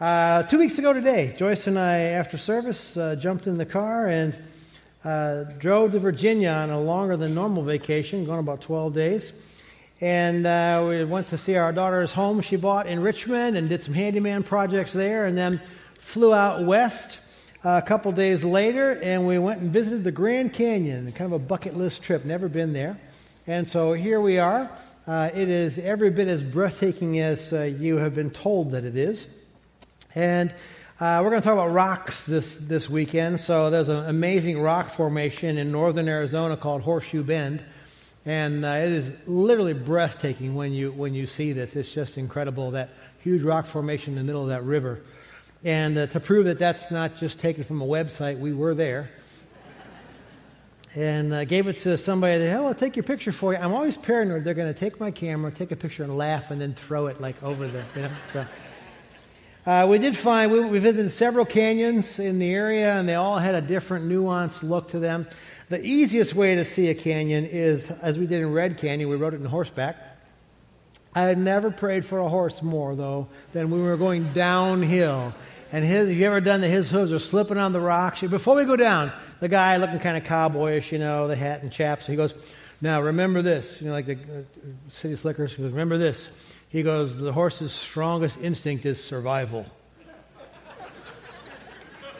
Uh, two weeks ago today, Joyce and I, after service, uh, jumped in the car and uh, drove to Virginia on a longer than normal vacation, going about 12 days. And uh, we went to see our daughter's home she bought in Richmond and did some handyman projects there, and then flew out west uh, a couple days later, and we went and visited the Grand Canyon, kind of a bucket list trip, never been there. And so here we are. Uh, it is every bit as breathtaking as you have been told that it is. And uh, we're going to talk about rocks this, this weekend. So there's an amazing rock formation in northern Arizona called Horseshoe Bend. And uh, it is literally breathtaking when you, when you see this. It's just incredible, that huge rock formation in the middle of that river. And uh, to prove that that's not just taken from a website, we were there. And uh, gave it to somebody that, oh, I'll take your picture for you. I'm always paranoid they're going to take my camera, take a picture, and laugh, and then throw it like over there. You know? So. Uh, we did find, we, we, visited several canyons in the area, and they all had a different nuanced look to them. The easiest way to see a canyon is, as we did in Red Canyon, we rode it in horseback. I had never prayed for a horse more, though, than when we were going downhill. And his, have you ever done that? His hooves are slipping on the rocks. Before we go down, the guy looking kind of cowboyish, you know, the hat and chaps, he goes, Now remember this, you know, like the uh, city slickers, he goes, Remember this. He goes, The horse's strongest instinct is survival.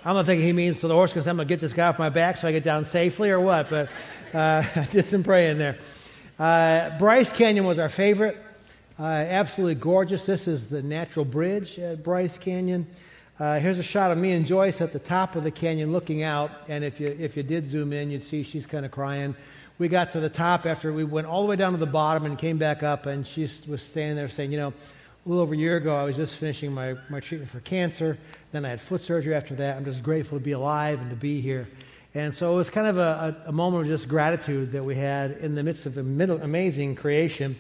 I'm not thinking he means to the horse because I'm going to get this guy off my back so I get down safely or what, but uh, I did some praying there. Uh, Bryce Canyon was our favorite. Uh, absolutely gorgeous. This is the natural bridge at Bryce Canyon. Uh, here's a shot of me and Joyce at the top of the canyon looking out, and if you, if you did zoom in, you'd see she's kind of crying we got to the top after we went all the way down to the bottom and came back up, and she was standing there saying, You know, a little over a year ago, I was just finishing my, my treatment for cancer. Then I had foot surgery after that. I'm just grateful to be alive and to be here. And so it was kind of a, a, a moment of just gratitude that we had in the midst of a middle, amazing creation.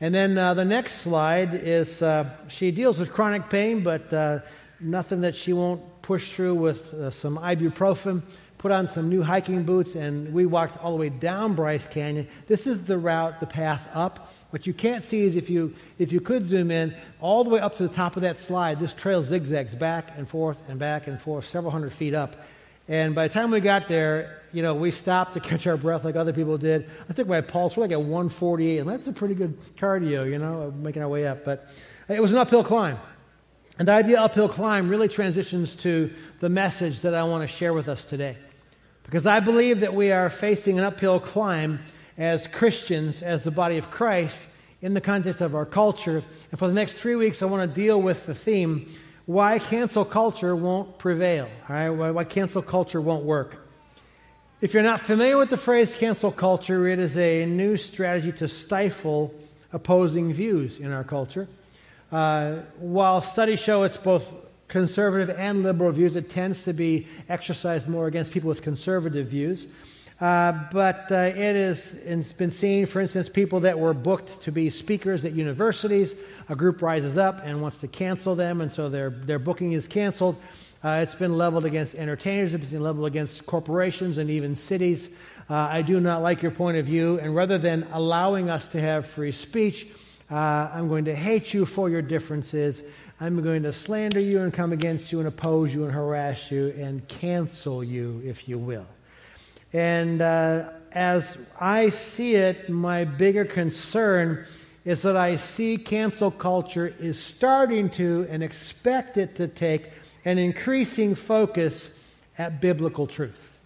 And then uh, the next slide is uh, she deals with chronic pain, but uh, nothing that she won't push through with uh, some ibuprofen put on some new hiking boots, and we walked all the way down Bryce Canyon. This is the route, the path up. What you can't see is if you, if you could zoom in, all the way up to the top of that slide, this trail zigzags back and forth and back and forth, several hundred feet up. And by the time we got there, you know, we stopped to catch our breath like other people did. I think my pulse, we're like at 148, and that's a pretty good cardio, you know, making our way up. But it was an uphill climb. And the idea uphill climb really transitions to the message that I want to share with us today. Because I believe that we are facing an uphill climb as Christians, as the body of Christ, in the context of our culture. And for the next three weeks, I want to deal with the theme why cancel culture won't prevail, all right? Why, why cancel culture won't work. If you're not familiar with the phrase cancel culture, it is a new strategy to stifle opposing views in our culture. Uh, while studies show it's both conservative and liberal views. It tends to be exercised more against people with conservative views. Uh, but uh, it it's been seen, for instance, people that were booked to be speakers at universities. A group rises up and wants to cancel them, and so their, their booking is canceled. Uh, it's been leveled against entertainers, it's been leveled against corporations and even cities. Uh, I do not like your point of view, and rather than allowing us to have free speech, uh, I'm going to hate you for your differences. I'm going to slander you and come against you and oppose you and harass you and cancel you, if you will. And uh, as I see it, my bigger concern is that I see cancel culture is starting to and expect it to take an increasing focus at biblical truth.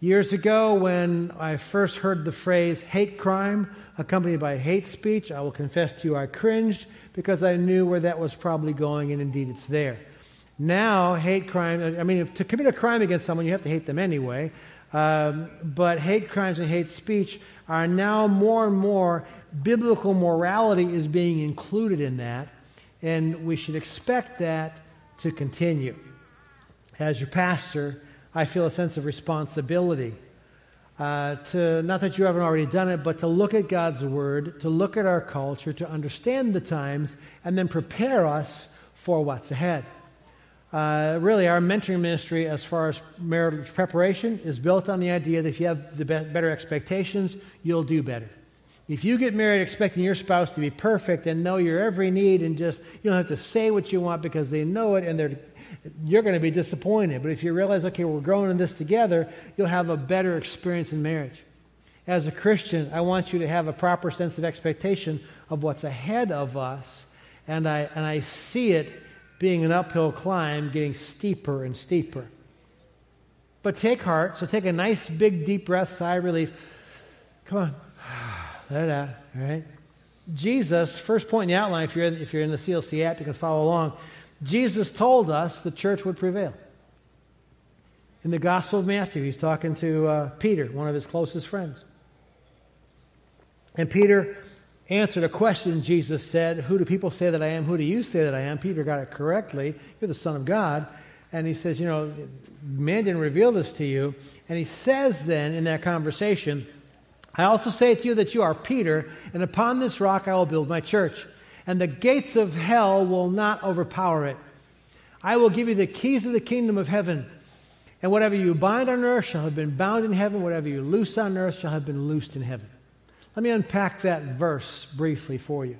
Years ago, when I first heard the phrase hate crime accompanied by hate speech, I will confess to you I cringed because I knew where that was probably going, and indeed it's there. Now, hate crime, I mean, to commit a crime against someone, you have to hate them anyway. Um, but hate crimes and hate speech are now more and more, biblical morality is being included in that, and we should expect that to continue. As your pastor, I feel a sense of responsibility uh, to, not that you haven't already done it, but to look at God's Word, to look at our culture, to understand the times, and then prepare us for what's ahead. Uh, really, our mentoring ministry, as far as marriage preparation, is built on the idea that if you have the be- better expectations, you'll do better. If you get married expecting your spouse to be perfect and know your every need and just, you don't have to say what you want because they know it and they're, you're going to be disappointed. But if you realize, okay, we're growing in this together, you'll have a better experience in marriage. As a Christian, I want you to have a proper sense of expectation of what's ahead of us. And I, and I see it being an uphill climb, getting steeper and steeper. But take heart. So take a nice, big, deep breath, sigh of relief. Come on. Let it out. All right. Jesus, first point in the outline, if you're in, if you're in the CLC app, you can follow along. Jesus told us the church would prevail. In the Gospel of Matthew, he's talking to uh, Peter, one of his closest friends. And Peter answered a question Jesus said, Who do people say that I am? Who do you say that I am? Peter got it correctly. You're the Son of God. And he says, You know, man didn't reveal this to you. And he says then in that conversation, I also say to you that you are Peter, and upon this rock I will build my church, and the gates of hell will not overpower it. I will give you the keys of the kingdom of heaven. And whatever you bind on earth shall have been bound in heaven, whatever you loose on earth shall have been loosed in heaven. Let me unpack that verse briefly for you.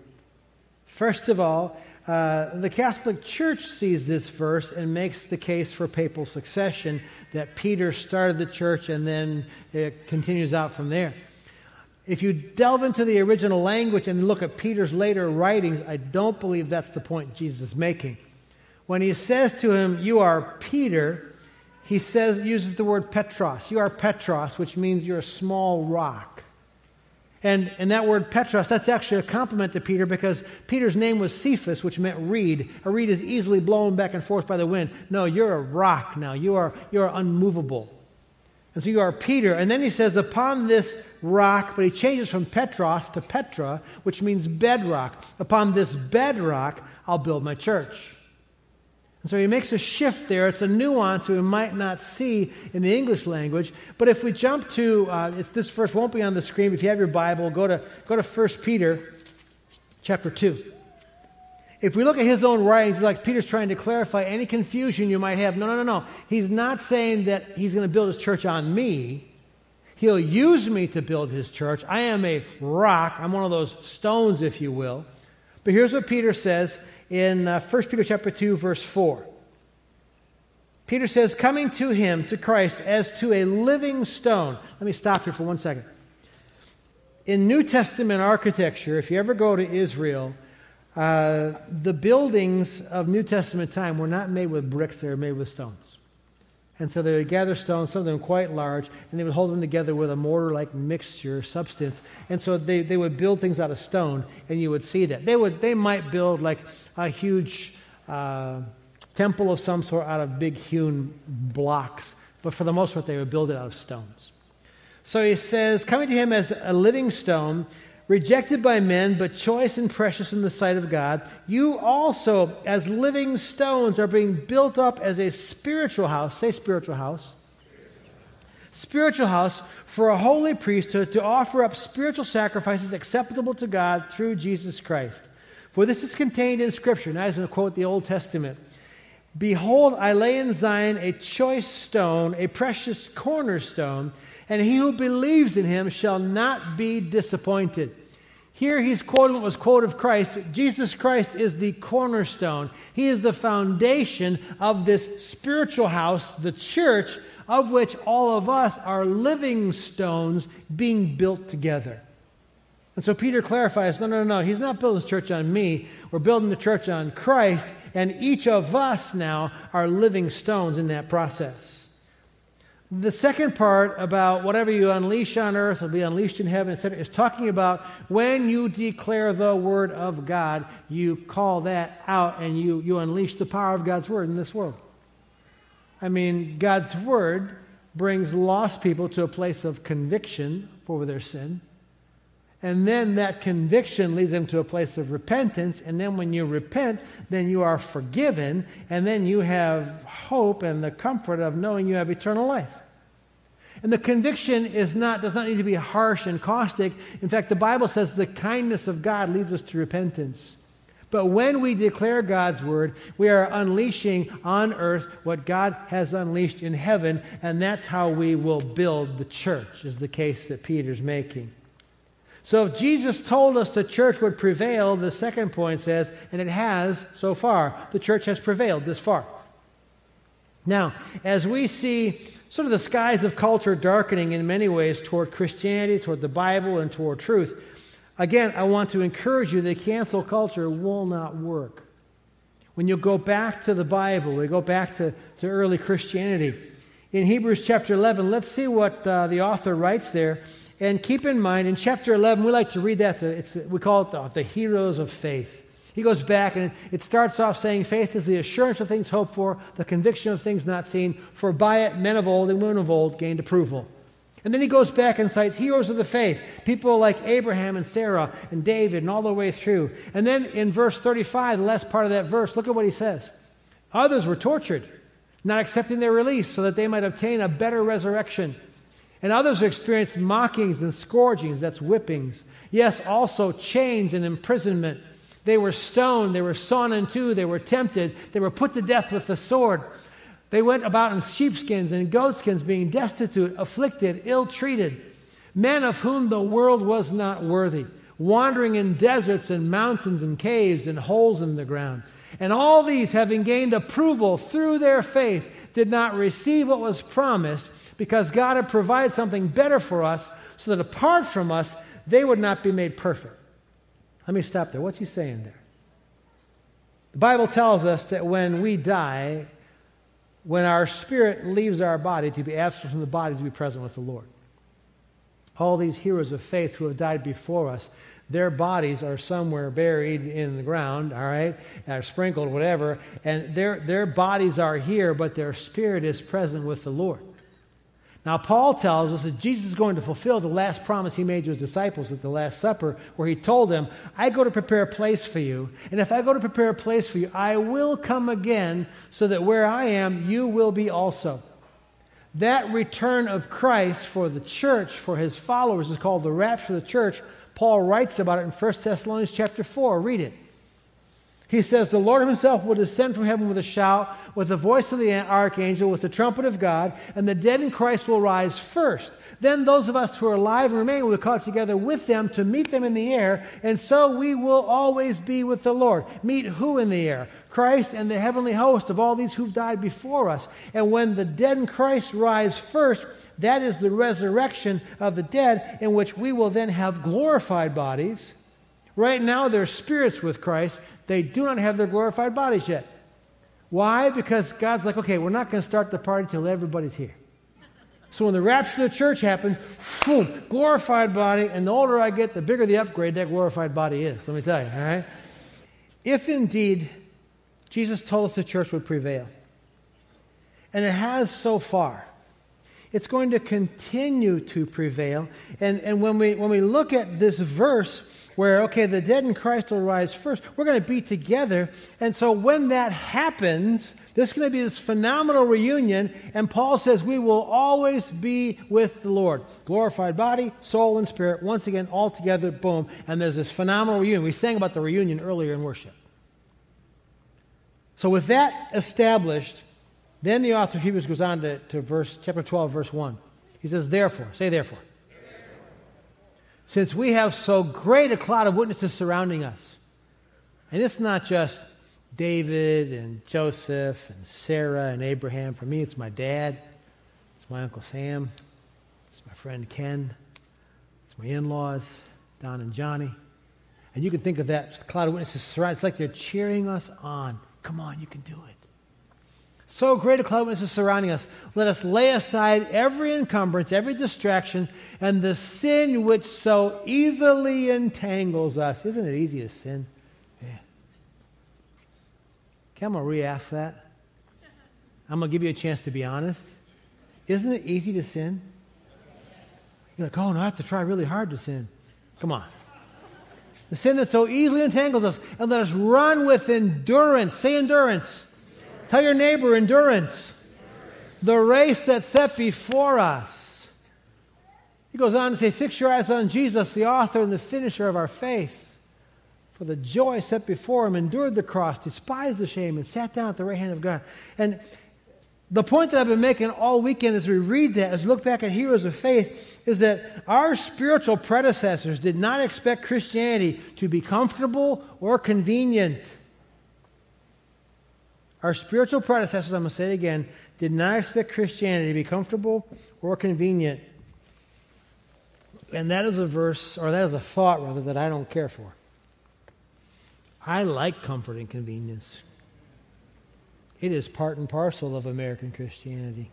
First of all, uh, the Catholic Church sees this verse and makes the case for papal succession that Peter started the church and then it continues out from there. If you delve into the original language and look at Peter's later writings, I don't believe that's the point Jesus is making. When he says to him, You are Peter, he says, uses the word Petros. You are Petros, which means you're a small rock. And, and that word Petros, that's actually a compliment to Peter because Peter's name was Cephas, which meant reed. A reed is easily blown back and forth by the wind. No, you're a rock now. You are, you are unmovable. And so you are Peter. And then he says, upon this rock, but he changes from Petros to Petra, which means bedrock. Upon this bedrock, I'll build my church. And so he makes a shift there. It's a nuance we might not see in the English language. But if we jump to, uh, this verse won't be on the screen. If you have your Bible, go to, go to 1 Peter chapter 2. If we look at his own writings, like Peter's trying to clarify any confusion you might have. No, no, no, no. He's not saying that he's going to build his church on me. He'll use me to build his church. I am a rock. I'm one of those stones, if you will. But here's what Peter says in uh, 1 Peter chapter 2 verse 4. Peter says, coming to him, to Christ, as to a living stone. Let me stop here for one second. In New Testament architecture, if you ever go to Israel, uh, the buildings of New Testament time were not made with bricks, they were made with stones. And so they would gather stones, some of them quite large, and they would hold them together with a mortar like mixture, substance. And so they, they would build things out of stone, and you would see that. They, would, they might build like a huge uh, temple of some sort out of big hewn blocks, but for the most part, they would build it out of stones. So he says, coming to him as a living stone, rejected by men, but choice and precious in the sight of God, you also, as living stones, are being built up as a spiritual house. Say spiritual house. Spiritual house for a holy priesthood to offer up spiritual sacrifices acceptable to God through Jesus Christ. For this is contained in Scripture. Now, I'm going to quote the Old Testament. Behold, I lay in Zion a choice stone, a precious cornerstone, and he who believes in him shall not be disappointed. Here he's quoting what was quoted of Christ. Jesus Christ is the cornerstone. He is the foundation of this spiritual house, the church, of which all of us are living stones being built together. And so Peter clarifies no, no, no, he's not building the church on me. We're building the church on Christ, and each of us now are living stones in that process. The second part about whatever you unleash on earth will be unleashed in heaven, etc., is talking about when you declare the word of God, you call that out and you, you unleash the power of God's word in this world. I mean, God's word brings lost people to a place of conviction for their sin. And then that conviction leads them to a place of repentance. And then when you repent, then you are forgiven. And then you have hope and the comfort of knowing you have eternal life. And the conviction is not, does not need to be harsh and caustic. In fact, the Bible says the kindness of God leads us to repentance. But when we declare God's word, we are unleashing on earth what God has unleashed in heaven, and that's how we will build the church, is the case that Peter's making. So if Jesus told us the church would prevail, the second point says, and it has so far, the church has prevailed this far. Now, as we see sort of the skies of culture darkening in many ways toward Christianity, toward the Bible, and toward truth, again, I want to encourage you that cancel culture will not work. When you go back to the Bible, we go back to, to early Christianity. In Hebrews chapter 11, let's see what uh, the author writes there. And keep in mind, in chapter 11, we like to read that. It's, we call it the, the heroes of faith. He goes back and it starts off saying, Faith is the assurance of things hoped for, the conviction of things not seen, for by it men of old and women of old gained approval. And then he goes back and cites heroes of the faith, people like Abraham and Sarah and David and all the way through. And then in verse 35, the last part of that verse, look at what he says. Others were tortured, not accepting their release so that they might obtain a better resurrection. And others experienced mockings and scourgings, that's whippings. Yes, also chains and imprisonment. They were stoned, they were sawn in two, they were tempted, they were put to death with the sword. They went about in sheepskins and goatskins, being destitute, afflicted, ill treated, men of whom the world was not worthy, wandering in deserts and mountains and caves and holes in the ground. And all these, having gained approval through their faith, did not receive what was promised because God had provided something better for us so that apart from us, they would not be made perfect. Let me stop there. What's he saying there? The Bible tells us that when we die, when our spirit leaves our body to be absent from the body to be present with the Lord. All these heroes of faith who have died before us, their bodies are somewhere buried in the ground, all right, or sprinkled, whatever, and their, their bodies are here, but their spirit is present with the Lord. Now, Paul tells us that Jesus is going to fulfill the last promise he made to his disciples at the Last Supper, where he told them, I go to prepare a place for you, and if I go to prepare a place for you, I will come again, so that where I am, you will be also. That return of Christ for the church, for his followers, is called the rapture of the church. Paul writes about it in 1 Thessalonians chapter 4. Read it. He says, The Lord himself will descend from heaven with a shout, with the voice of the archangel, with the trumpet of God, and the dead in Christ will rise first. Then those of us who are alive and remain will be caught together with them to meet them in the air, and so we will always be with the Lord. Meet who in the air? Christ and the heavenly host of all these who've died before us. And when the dead in Christ rise first, that is the resurrection of the dead, in which we will then have glorified bodies. Right now, they're spirits with Christ. They do not have their glorified bodies yet. Why? Because God's like, okay, we're not going to start the party till everybody's here. So when the rapture of the church happens, boom, glorified body, and the older I get, the bigger the upgrade that glorified body is. Let me tell you, all right? If indeed Jesus told us the church would prevail, and it has so far, it's going to continue to prevail. And, and when, we, when we look at this verse, where, okay, the dead in Christ will rise first. We're going to be together. And so when that happens, there's going to be this phenomenal reunion. And Paul says we will always be with the Lord. Glorified body, soul, and spirit, once again, all together, boom. And there's this phenomenal reunion. We sang about the reunion earlier in worship. So with that established, then the author of Hebrews goes on to, to verse, chapter 12, verse 1. He says, therefore, say therefore since we have so great a cloud of witnesses surrounding us. And it's not just David and Joseph and Sarah and Abraham. For me, it's my dad, it's my Uncle Sam, it's my friend Ken, it's my in laws, Don and Johnny. And you can think of that cloud of witnesses surrounding. It's like they're cheering us on. Come on, you can do it. So great a cloud is surrounding us. Let us lay aside every encumbrance, every distraction, and the sin which so easily entangles us. Isn't it easy to sin? Yeah. Going to re ask that. I'm going to give you a chance to be honest. Isn't it easy to sin? You're like, oh, no, I have to try really hard to sin. Come on. The sin that so easily entangles us, and let us run with endurance. Say endurance Tell your neighbor endurance. The race that's set before us. He goes on to say, Fix your eyes on Jesus, the author and the finisher of our faith. For the joy set before him, endured the cross, despised the shame, and sat down at the right hand of God. And The point that I've been making all weekend as we read that, as we look back at heroes of faith, is that our spiritual predecessors did not expect Christianity to be comfortable or convenient. Our spiritual predecessors, I'm going to say it again, did not expect Christianity to be comfortable or convenient. And that is a verse, or that is a thought, rather, that I don't care for. I like comfort and convenience. It is part and parcel of American Christianity.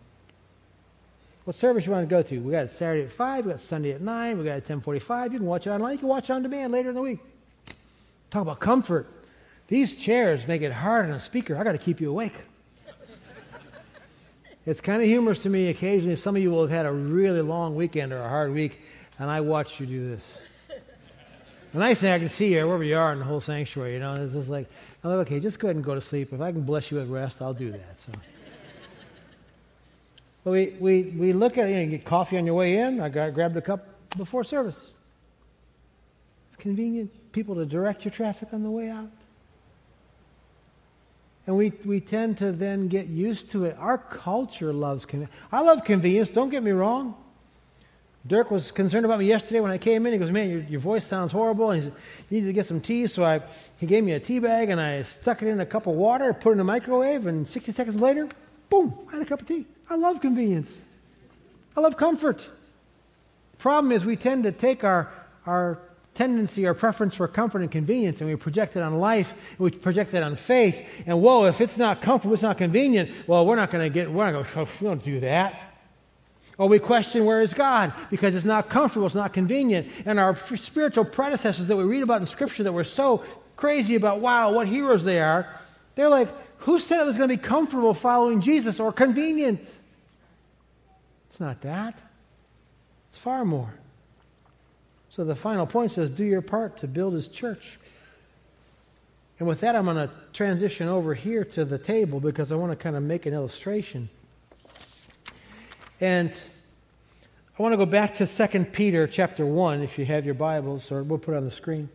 What service you want to go to? We got it Saturday at 5, we got Sunday at 9, we got it at 1045. You can watch it online. You can watch it on demand later in the week. Talk about comfort. These chairs make it hard on a speaker. I got to keep you awake. it's kind of humorous to me occasionally. Some of you will have had a really long weekend or a hard week, and I watched you do this. The nice thing I can see you wherever you are in the whole sanctuary, you know, it's just like, I'm like, okay, just go ahead and go to sleep. If I can bless you with rest, I'll do that. So. But we, we, we look at it, you, know, you get coffee on your way in. I got, grabbed a cup before service. It's convenient people to direct your traffic on the way out. And we, we tend to then get used to it. Our culture loves convenience. I love convenience, don't get me wrong. Dirk was concerned about me yesterday when I came in. He goes, Man, your, your voice sounds horrible. And he said, You need to get some tea. So I, he gave me a tea bag and I stuck it in a cup of water, put it in the microwave, and 60 seconds later, boom, I had a cup of tea. I love convenience. I love comfort. The problem is we tend to take our, our tendency, or preference for comfort and convenience, and we project it on life, and we project it on faith. And whoa, if it's not comfortable, it's not convenient, well, we're not going to get, we're not going to, we don't do that. Or we question where is God because it's not comfortable, it's not convenient. And our spiritual predecessors that we read about in Scripture that were so crazy about, wow, what heroes they are, they're like, who said it was going to be comfortable following Jesus or convenient? It's not that. It's far more. So the final point says, do your part to build his church. And with that, I'm going to transition over here to the table because I want to kind of make an illustration. And I want to go back to 2 Peter chapter 1, if you have your Bibles, or we'll put it on the screen.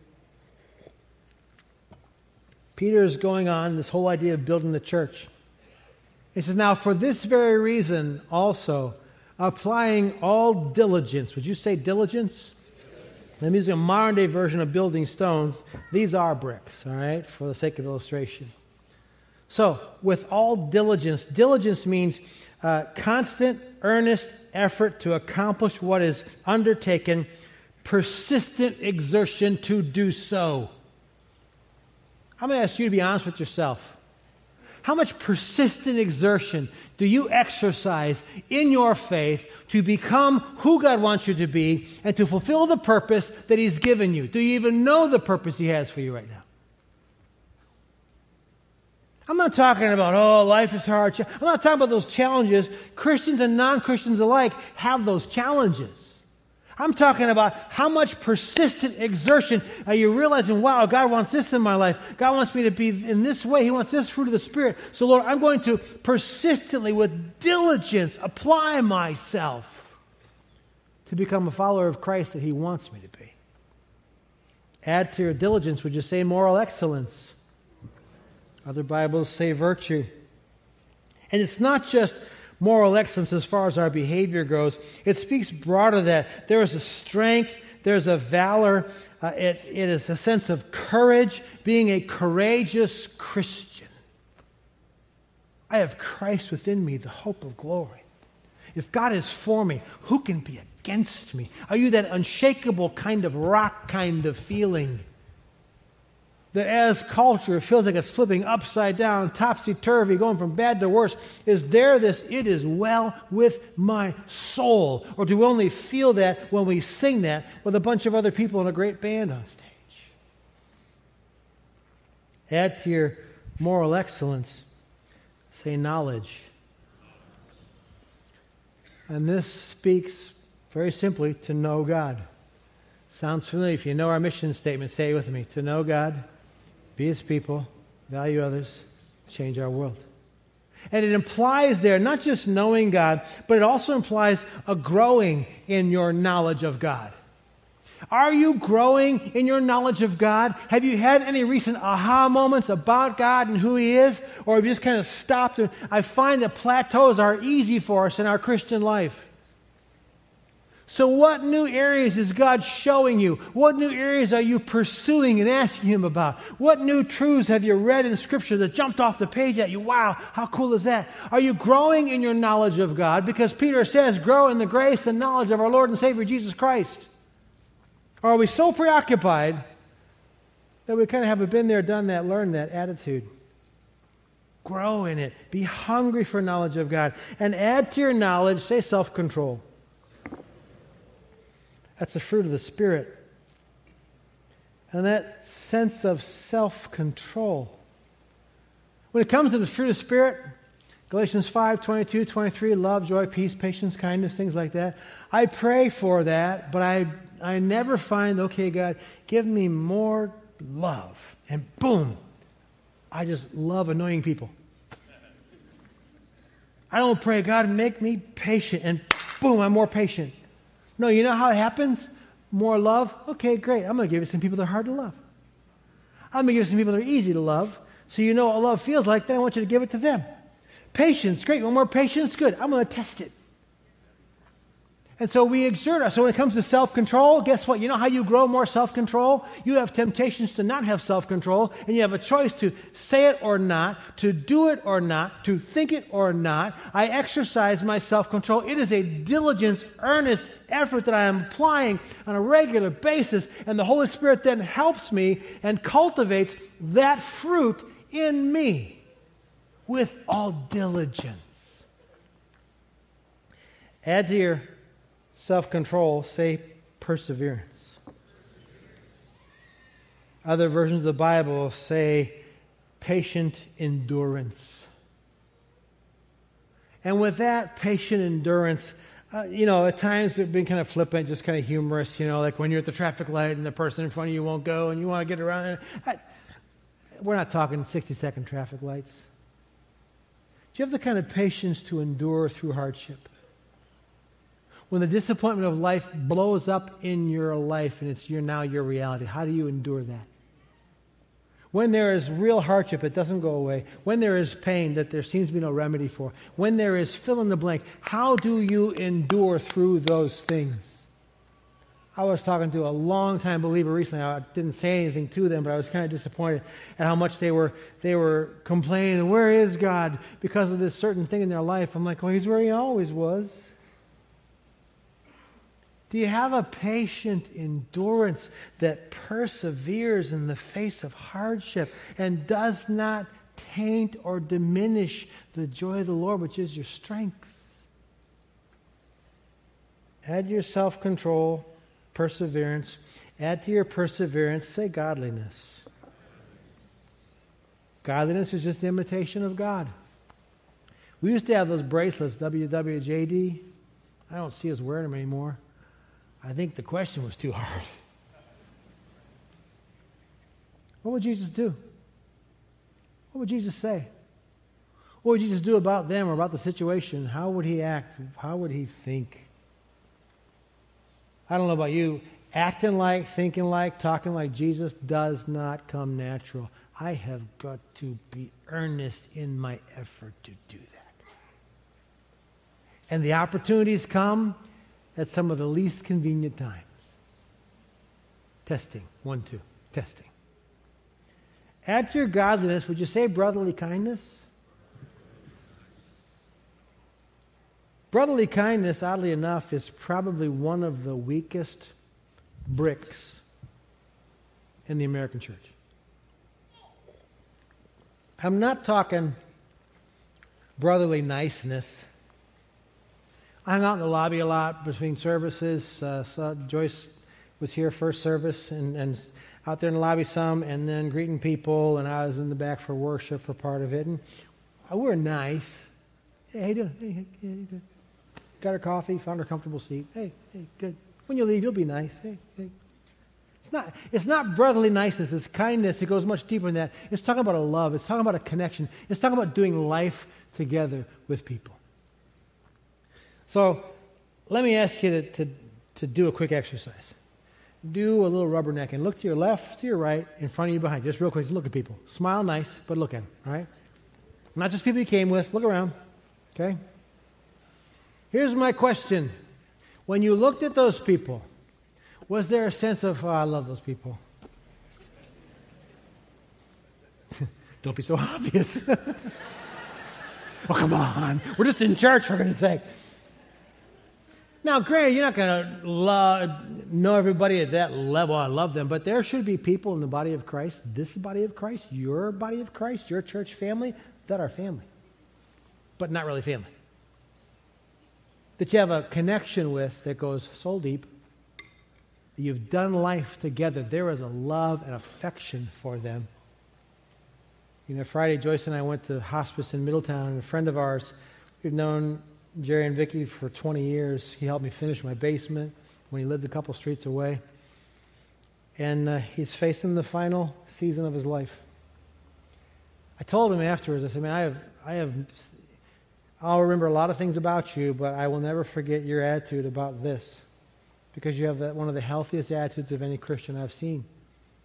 Peter is going on this whole idea of building the church. He says, Now, for this very reason, also, applying all diligence. Would you say diligence? I'm using a modern day version of building stones. These are bricks, all right, for the sake of illustration. So, with all diligence, diligence means uh, constant, earnest effort to accomplish what is undertaken, persistent exertion to do so. I'm going to ask you to be honest with yourself. How much persistent exertion do you exercise in your faith to become who God wants you to be and to fulfill the purpose that He's given you? Do you even know the purpose He has for you right now? I'm not talking about, oh, life is hard. I'm not talking about those challenges. Christians and non Christians alike have those challenges. I'm talking about how much persistent exertion are you realizing, wow, God wants this in my life. God wants me to be in this way. He wants this fruit of the Spirit. So, Lord, I'm going to persistently, with diligence, apply myself to become a follower of Christ that He wants me to be. Add to your diligence, would you say moral excellence? Other Bibles say virtue. And it's not just moral excellence as far as our behavior goes. It speaks broader that there is a strength, there's a valor, uh, it, it is a sense of courage, being a courageous Christian. I have Christ within me, the hope of glory. If God is for me, who can be against me? Are you that unshakable kind of rock kind of feeling? That as culture feels like it's flipping upside down, topsy turvy, going from bad to worse, is there this, it is well with my soul? Or do we only feel that when we sing that with a bunch of other people in a great band on stage? Add to your moral excellence, say knowledge. And this speaks very simply to know God. Sounds familiar. If you know our mission statement, say it with me to know God be his people, value others, change our world. And it implies there not just knowing God, but it also implies a growing in your knowledge of God. Are you growing in your knowledge of God? Have you had any recent aha moments about God and who He is? Or have you just kind of stopped? I find that plateaus are easy for us in our Christian life. So, what new areas is God showing you? What new areas are you pursuing and asking Him about? What new truths have you read in Scripture that jumped off the page at you? Wow, how cool is that? Are you growing in your knowledge of God? Because Peter says, grow in the grace and knowledge of our Lord and Savior Jesus Christ. Or are we so preoccupied that we kind of have a been there, done that, learned that attitude? Grow in it. Be hungry for knowledge of God. And add to your knowledge, say self control. That's the fruit of the Spirit. And that sense of self control. When it comes to the fruit of the Spirit, Galatians 5 22, 23, love, joy, peace, patience, kindness, things like that. I pray for that, but I, I never find, okay, God, give me more love. And boom, I just love annoying people. I don't pray, God, make me patient, and boom, I'm more patient. No, you know how it happens? More love? Okay, great. I'm going to give you some people that are hard to love. I'm going to give you some people that are easy to love. So you know what love feels like, then I want you to give it to them. Patience, great. One more patience? Good. I'm going to test it. And so we exert us. So when it comes to self control, guess what? You know how you grow more self control? You have temptations to not have self control, and you have a choice to say it or not, to do it or not, to think it or not. I exercise my self control. It is a diligence, earnest effort that I am applying on a regular basis, and the Holy Spirit then helps me and cultivates that fruit in me with all diligence. Add to your self control, say perseverance. Other versions of the Bible say patient endurance. And with that patient endurance, uh, you know, at times it's been kind of flippant, just kind of humorous, you know, like when you're at the traffic light and the person in front of you won't go and you want to get around. I, we're not talking 60 second traffic lights. Do you have the kind of patience to endure through hardship? When the disappointment of life blows up in your life and it's your, now your reality, how do you endure that? When there is real hardship, it doesn't go away. When there is pain that there seems to be no remedy for. When there is fill in the blank, how do you endure through those things? I was talking to a long-time believer recently. I didn't say anything to them, but I was kind of disappointed at how much they were they were complaining. Where is God because of this certain thing in their life? I'm like, well, He's where He always was. Do you have a patient endurance that perseveres in the face of hardship and does not taint or diminish the joy of the Lord, which is your strength? Add your self control, perseverance. Add to your perseverance, say godliness. Godliness is just the imitation of God. We used to have those bracelets, WWJD. I don't see us wearing them anymore. I think the question was too hard. What would Jesus do? What would Jesus say? What would Jesus do about them or about the situation? How would he act? How would he think? I don't know about you. Acting like, thinking like, talking like Jesus does not come natural. I have got to be earnest in my effort to do that. And the opportunities come, at some of the least convenient times. Testing. One, two. Testing. At your godliness, would you say brotherly kindness? Brotherly kindness, oddly enough, is probably one of the weakest bricks in the American church. I'm not talking brotherly niceness. I hung out in the lobby a lot between services. Uh, saw Joyce was here first service and, and out there in the lobby some, and then greeting people, and I was in the back for worship for part of it. And we were nice. Hey, how you doing? Hey, hey, hey, doing? Got her coffee, found her comfortable seat. Hey, hey, good. When you leave, you'll be nice. Hey, hey. It's not, it's not brotherly niceness, it's kindness. It goes much deeper than that. It's talking about a love, it's talking about a connection, it's talking about doing life together with people. So let me ask you to, to, to do a quick exercise. do a little rubberneck and Look to your left, to your right, in front of you, behind. Just real quick, just look at people. Smile nice, but look at them, all right? Not just people you came with. Look around, okay? Here's my question. When you looked at those people, was there a sense of, oh, I love those people? Don't be so obvious. oh, come on. We're just in church, for goodness sake. Now, granted, you're not going to know everybody at that level. I love them, but there should be people in the body of Christ, this body of Christ, your body of Christ, your church family, that are family, but not really family. That you have a connection with that goes soul deep. That you've done life together. There is a love and affection for them. You know, Friday, Joyce and I went to hospice in Middletown, and a friend of ours, we've known Jerry and Vicky for 20 years. He helped me finish my basement when he lived a couple streets away. And uh, he's facing the final season of his life. I told him afterwards, I said, man, I have, I have, I'll remember a lot of things about you, but I will never forget your attitude about this because you have that, one of the healthiest attitudes of any Christian I've seen.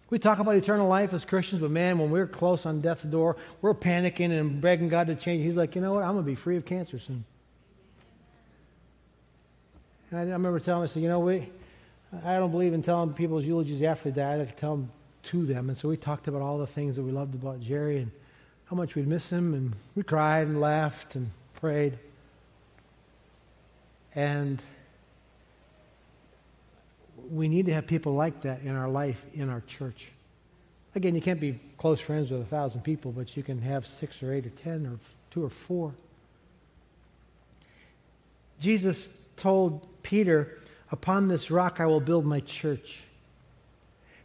We talk about eternal life as Christians, but man, when we're close on death's door, we're panicking and begging God to change. He's like, you know what? I'm going to be free of cancer soon. And I, I remember telling him, I said, you know, we, I don't believe in telling people's eulogies after they die. I like to tell them to them. And so we talked about all the things that we loved about Jerry and how much we'd miss him. And we cried and laughed and prayed. And we need to have people like that in our life, in our church. Again, you can't be close friends with a thousand people, but you can have six or eight or ten or two or four. Jesus told Peter, Upon this rock I will build my church.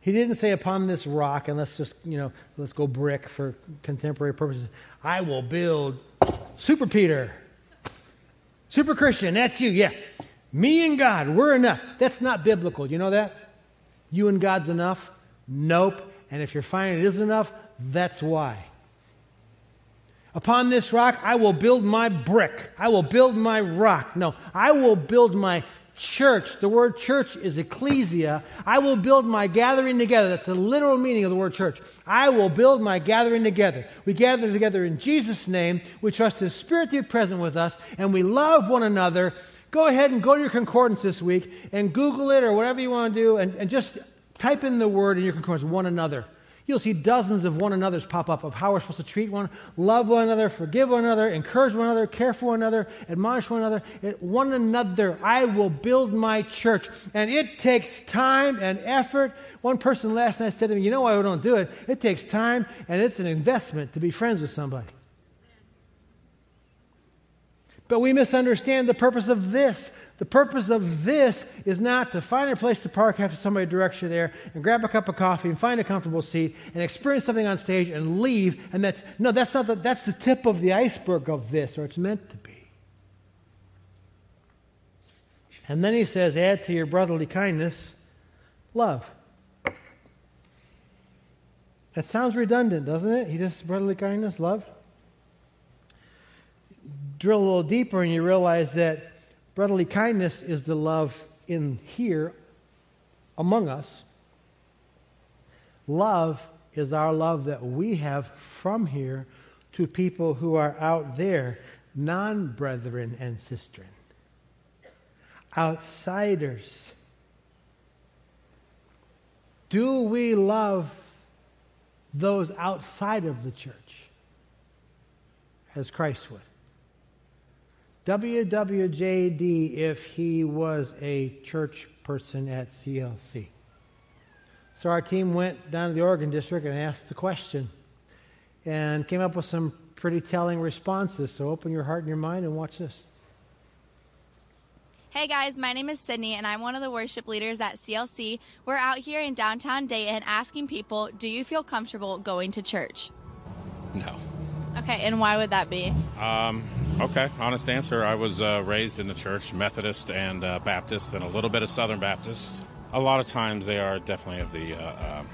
He didn't say upon this rock, and let's just, you know, let's go brick for contemporary purposes. I will build Super Peter. Super Christian, that's you, yeah. Me and God, we're enough. That's not biblical. You know that? You and God's enough? Nope. And if you're finding it isn't enough, that's why. Upon this rock, I will build my brick. I will build my rock. No, I will build my church. The word church is ecclesia. I will build my gathering together. That's the literal meaning of the word church. I will build my gathering together. We gather together in Jesus' name. We trust His Spirit to be present with us, and we love one another. Go ahead and go to your concordance this week and Google it or whatever you want to do, and, and just type in the word in your concordance, one another. You'll see dozens of one another's pop up of how we're supposed to treat one, love one another, forgive one another, encourage one another, care for one another, admonish one another. Eh, one another, I will build my church. And it takes time and effort. One person last night said to me, You know why we don't do it? It takes time and it's an investment to be friends with somebody. But we misunderstand the purpose of this. The purpose of this is not to find a place to park after somebody directs you there and grab a cup of coffee and find a comfortable seat and experience something on stage and leave. And that's no, that's not the, that's the tip of the iceberg of this, or it's meant to be. And then he says, add to your brotherly kindness love. That sounds redundant, doesn't it? He just brotherly kindness, love drill a little deeper and you realize that brotherly kindness is the love in here among us. Love is our love that we have from here to people who are out there, non brethren and sistren, outsiders. Do we love those outside of the church as Christ would? WWJD if he was a church person at CLC. So our team went down to the Oregon district and asked the question and came up with some pretty telling responses. So open your heart and your mind and watch this. Hey guys, my name is Sydney and I'm one of the worship leaders at CLC. We're out here in downtown Dayton asking people, do you feel comfortable going to church? No. Okay, and why would that be? Um, okay, honest answer. I was uh, raised in the church, Methodist and uh, Baptist, and a little bit of Southern Baptist. A lot of times they are definitely of the uh, uh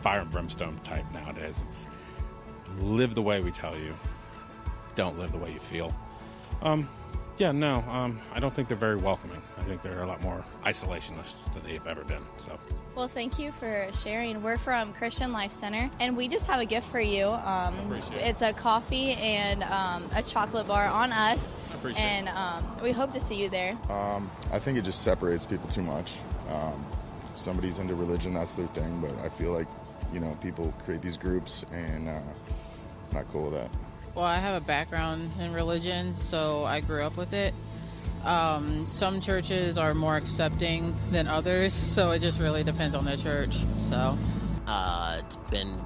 fire and brimstone type nowadays. It's live the way we tell you, don't live the way you feel. Um, yeah, no, um, I don't think they're very welcoming. I think they're a lot more isolationist than they've ever been. So. Well, thank you for sharing. We're from Christian Life Center, and we just have a gift for you. Um, it's a coffee and um, a chocolate bar on us, and um, we hope to see you there. Um, I think it just separates people too much. Um, somebody's into religion, that's their thing, but I feel like, you know, people create these groups and uh, not cool with that. Well, I have a background in religion, so I grew up with it. Um, some churches are more accepting than others, so it just really depends on the church. So, uh, it's been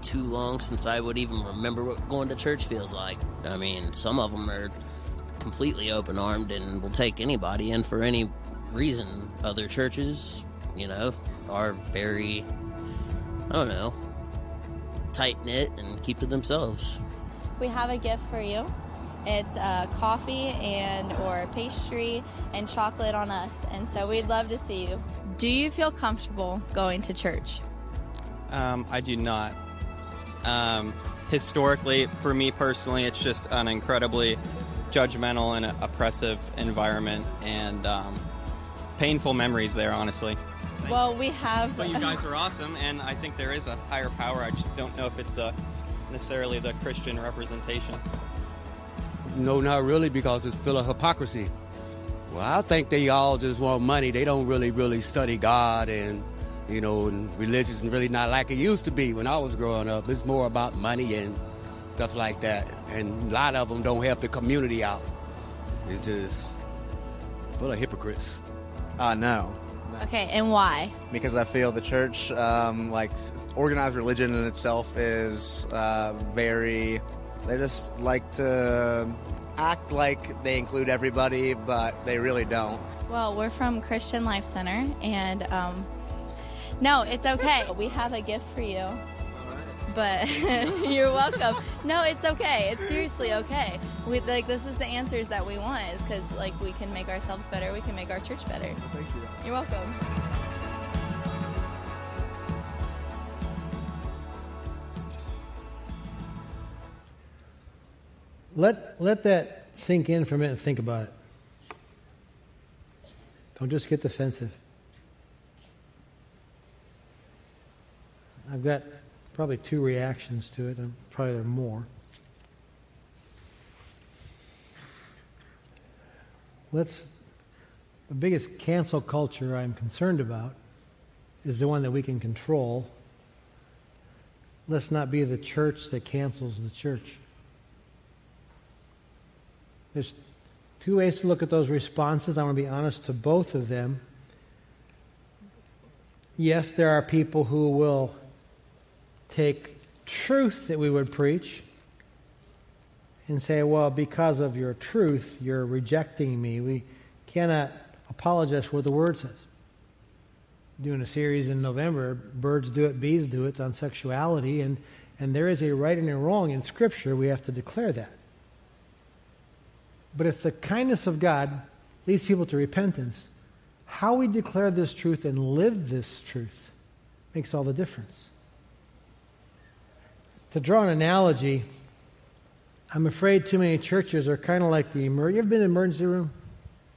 too long since I would even remember what going to church feels like. I mean, some of them are completely open armed and will take anybody in for any reason. Other churches, you know, are very, I don't know, tight knit and keep to themselves. We have a gift for you. It's uh, coffee and or pastry and chocolate on us, and so we'd love to see you. Do you feel comfortable going to church? Um, I do not. Um, historically, for me personally, it's just an incredibly judgmental and oppressive environment, and um, painful memories there. Honestly. Well, we have. But you guys are awesome, and I think there is a higher power. I just don't know if it's the necessarily the Christian representation. No, not really, because it's full of hypocrisy. Well, I think they all just want money. They don't really, really study God and, you know, and religion is really not like it used to be when I was growing up. It's more about money and stuff like that. And a lot of them don't help the community out. It's just full of hypocrites. Uh, no. Okay, and why? Because I feel the church, um, like organized religion in itself, is uh, very. They just like to act like they include everybody, but they really don't. Well, we're from Christian Life Center, and um, no, it's okay. We have a gift for you. But you're welcome. No, it's okay. It's seriously okay. We like this is the answers that we want is because like we can make ourselves better. We can make our church better. Thank you. You're welcome. Let, let that sink in for a minute and think about it. Don't just get defensive. I've got probably two reactions to it, and probably there are more. Let's, the biggest cancel culture I'm concerned about is the one that we can control. Let's not be the church that cancels the church. There's two ways to look at those responses. I want to be honest to both of them. Yes, there are people who will take truth that we would preach and say, well, because of your truth, you're rejecting me. We cannot apologize for what the Word says. Doing a series in November, Birds Do It, Bees Do It, on sexuality, and, and there is a right and a wrong in Scripture. We have to declare that. But if the kindness of God leads people to repentance, how we declare this truth and live this truth makes all the difference. To draw an analogy, I'm afraid too many churches are kind of like the emergency. You been in emergency room?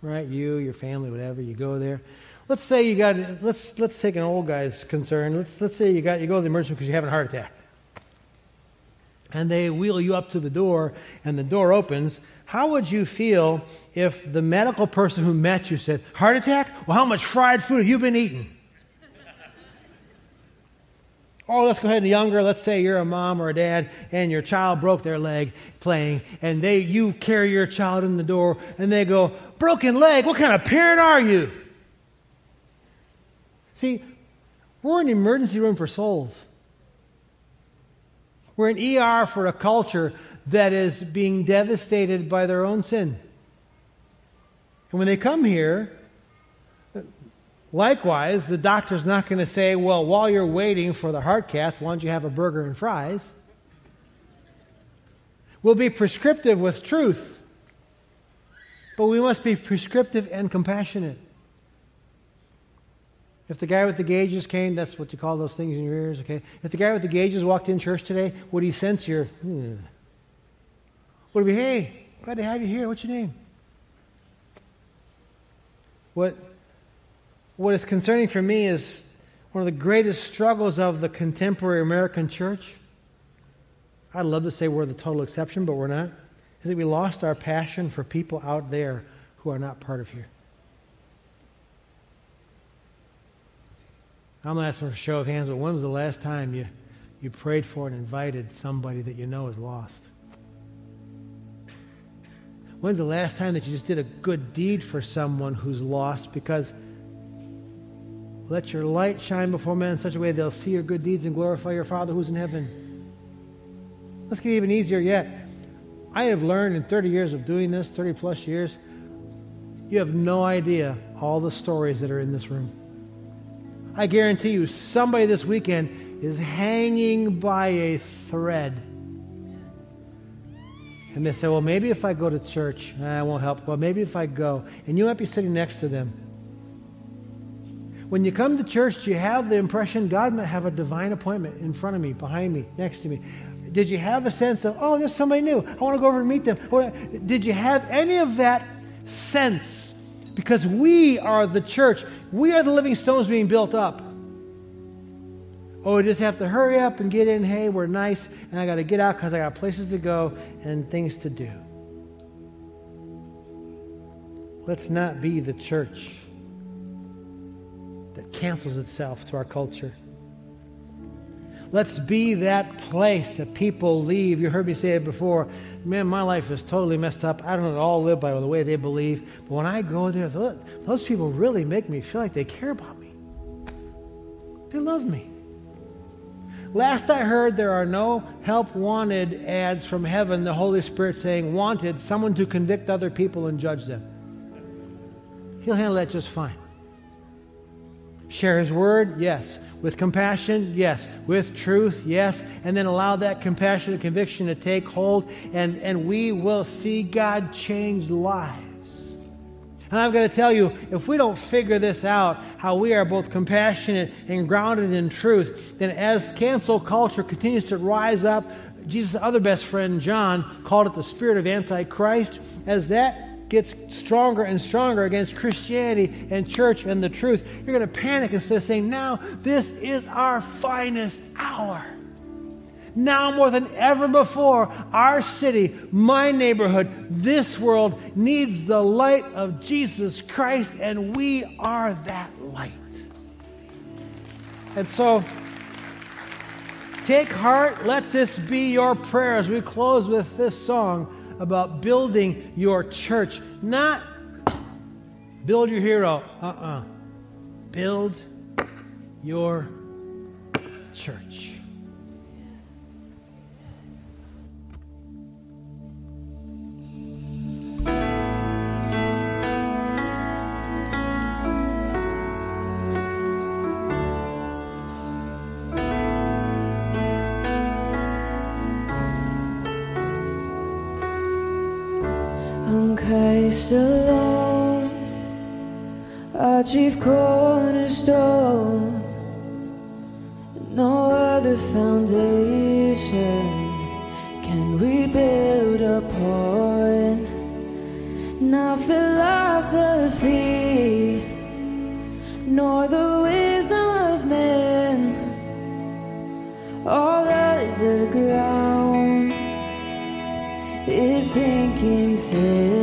Right? You, your family, whatever, you go there. Let's say you got let's let's take an old guy's concern. Let's let's say you got you go to the emergency room because you have a heart attack. And they wheel you up to the door and the door opens how would you feel if the medical person who met you said, Heart attack? Well, how much fried food have you been eating? Or let's go ahead and younger, let's say you're a mom or a dad and your child broke their leg playing and they you carry your child in the door and they go, "Broken leg? What kind of parent are you?" See, we're an emergency room for souls. We're an ER for a culture that is being devastated by their own sin. And when they come here, likewise, the doctor's not going to say, well, while you're waiting for the heart cath, why don't you have a burger and fries? We'll be prescriptive with truth, but we must be prescriptive and compassionate. If the guy with the gauges came, that's what you call those things in your ears, okay? If the guy with the gauges walked in church today, would he sense your, hmm, would be, hey, glad to have you here. What's your name? What, what is concerning for me is one of the greatest struggles of the contemporary American church, I'd love to say we're the total exception, but we're not, is that we lost our passion for people out there who are not part of here. I'm asking for a show of hands, but when was the last time you, you prayed for and invited somebody that you know is lost? When's the last time that you just did a good deed for someone who's lost because let your light shine before men in such a way they'll see your good deeds and glorify your Father who's in heaven? Let's get even easier yet. I have learned in 30 years of doing this, 30 plus years, you have no idea all the stories that are in this room. I guarantee you, somebody this weekend is hanging by a thread. And they say, well, maybe if I go to church, eh, I won't help. Well, maybe if I go. And you might be sitting next to them. When you come to church, you have the impression God might have a divine appointment in front of me, behind me, next to me? Did you have a sense of, oh, there's somebody new. I want to go over and meet them. Did you have any of that sense? Because we are the church. We are the living stones being built up. Oh, we just have to hurry up and get in. Hey, we're nice, and I got to get out because I got places to go and things to do. Let's not be the church that cancels itself to our culture. Let's be that place that people leave. You heard me say it before. Man, my life is totally messed up. I don't at all live by the way they believe. But when I go there, those people really make me feel like they care about me. They love me. Last I heard, there are no help wanted ads from heaven, the Holy Spirit saying, wanted someone to convict other people and judge them. He'll handle that just fine. Share His word? Yes. With compassion? Yes. With truth? Yes. And then allow that compassion and conviction to take hold, and, and we will see God change lives. And I'm going to tell you, if we don't figure this out, how we are both compassionate and grounded in truth, then as cancel culture continues to rise up, Jesus' other best friend, John, called it the spirit of Antichrist. As that gets stronger and stronger against Christianity and church and the truth, you're going to panic instead of saying, now this is our finest hour. Now more than ever before, our city, my neighborhood, this world needs the light of Jesus Christ, and we are that light. And so, take heart. Let this be your prayer as we close with this song about building your church. Not build your hero. Uh uh-uh. uh. Build your church. Christ alone, our chief cornerstone, no other foundation can we build upon. Not philosophy, nor the wisdom of men, all other ground is sinking sand.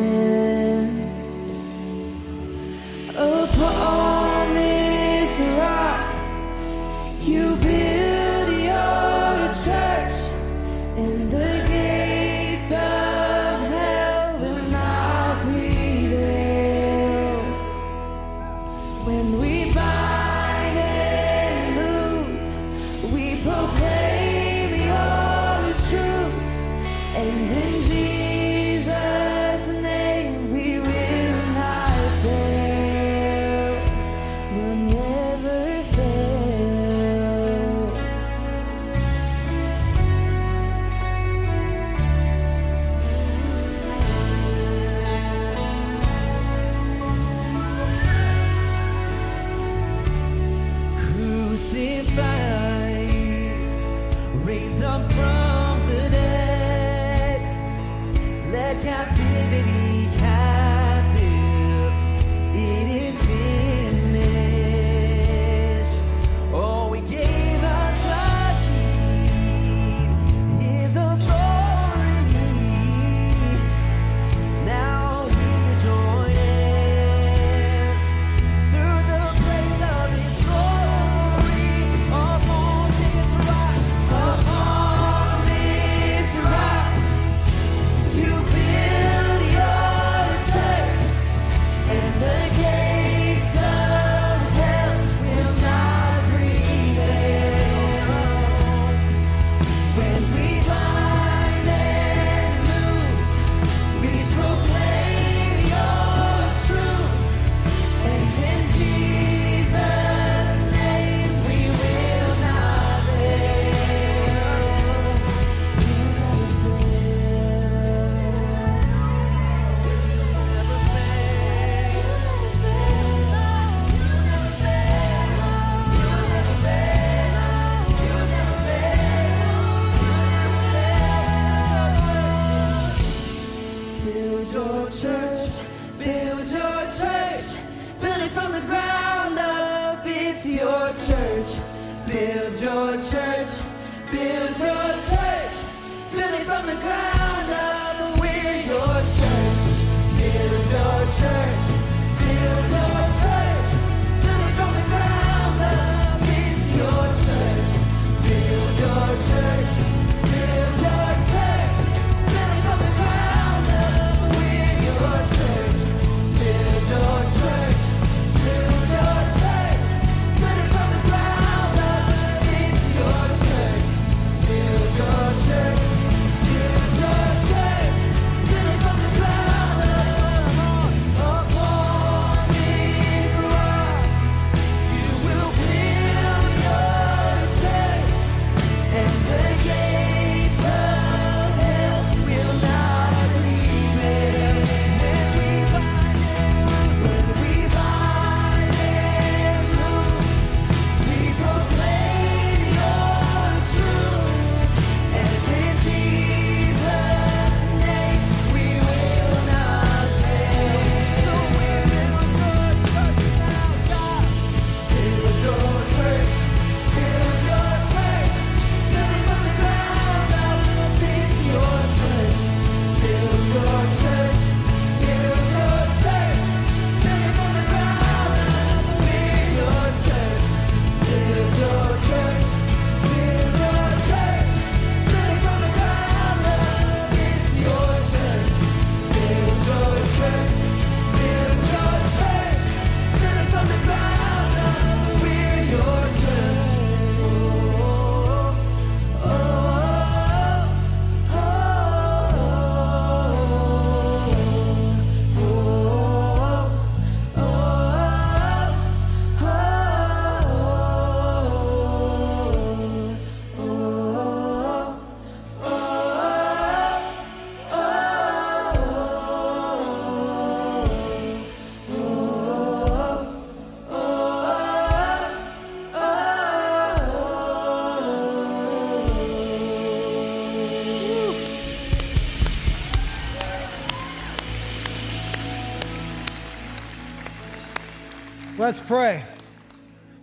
Let's pray.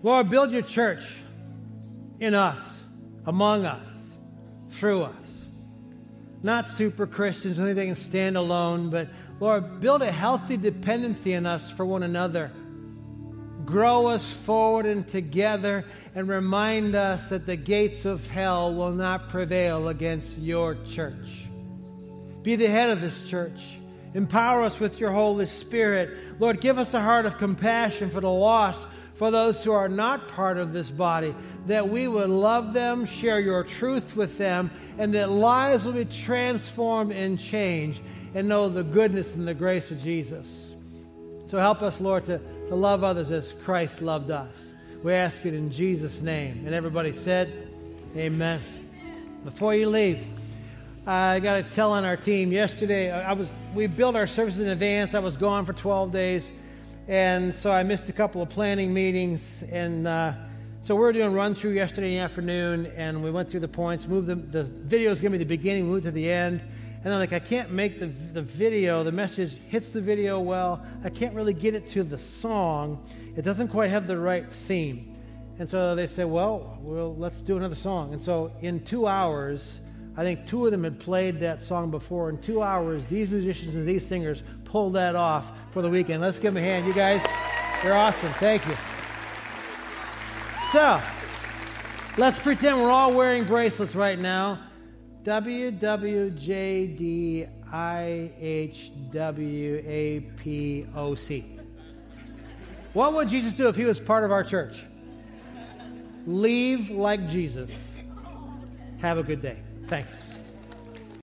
Lord, build your church in us, among us, through us. Not super Christians, only they can stand alone, but Lord, build a healthy dependency in us for one another. Grow us forward and together and remind us that the gates of hell will not prevail against your church. Be the head of this church. Empower us with your Holy Spirit. Lord, give us a heart of compassion for the lost, for those who are not part of this body, that we would love them, share your truth with them, and that lives will be transformed and changed and know the goodness and the grace of Jesus. So help us, Lord, to, to love others as Christ loved us. We ask it in Jesus' name. And everybody said, Amen. Before you leave, I got to tell on our team yesterday. I was we built our services in advance. I was gone for 12 days, and so I missed a couple of planning meetings. And uh, so we were doing run through yesterday afternoon, and we went through the points. Moved the the video is going to be the beginning, moved to the end. And I'm like, I can't make the the video. The message hits the video well. I can't really get it to the song. It doesn't quite have the right theme. And so they said, well, well, let's do another song. And so in two hours. I think two of them had played that song before. In two hours, these musicians and these singers pulled that off for the weekend. Let's give them a hand. You guys, you're awesome. Thank you. So, let's pretend we're all wearing bracelets right now. WWJDIHWAPOC. What would Jesus do if he was part of our church? Leave like Jesus. Have a good day. Thanks.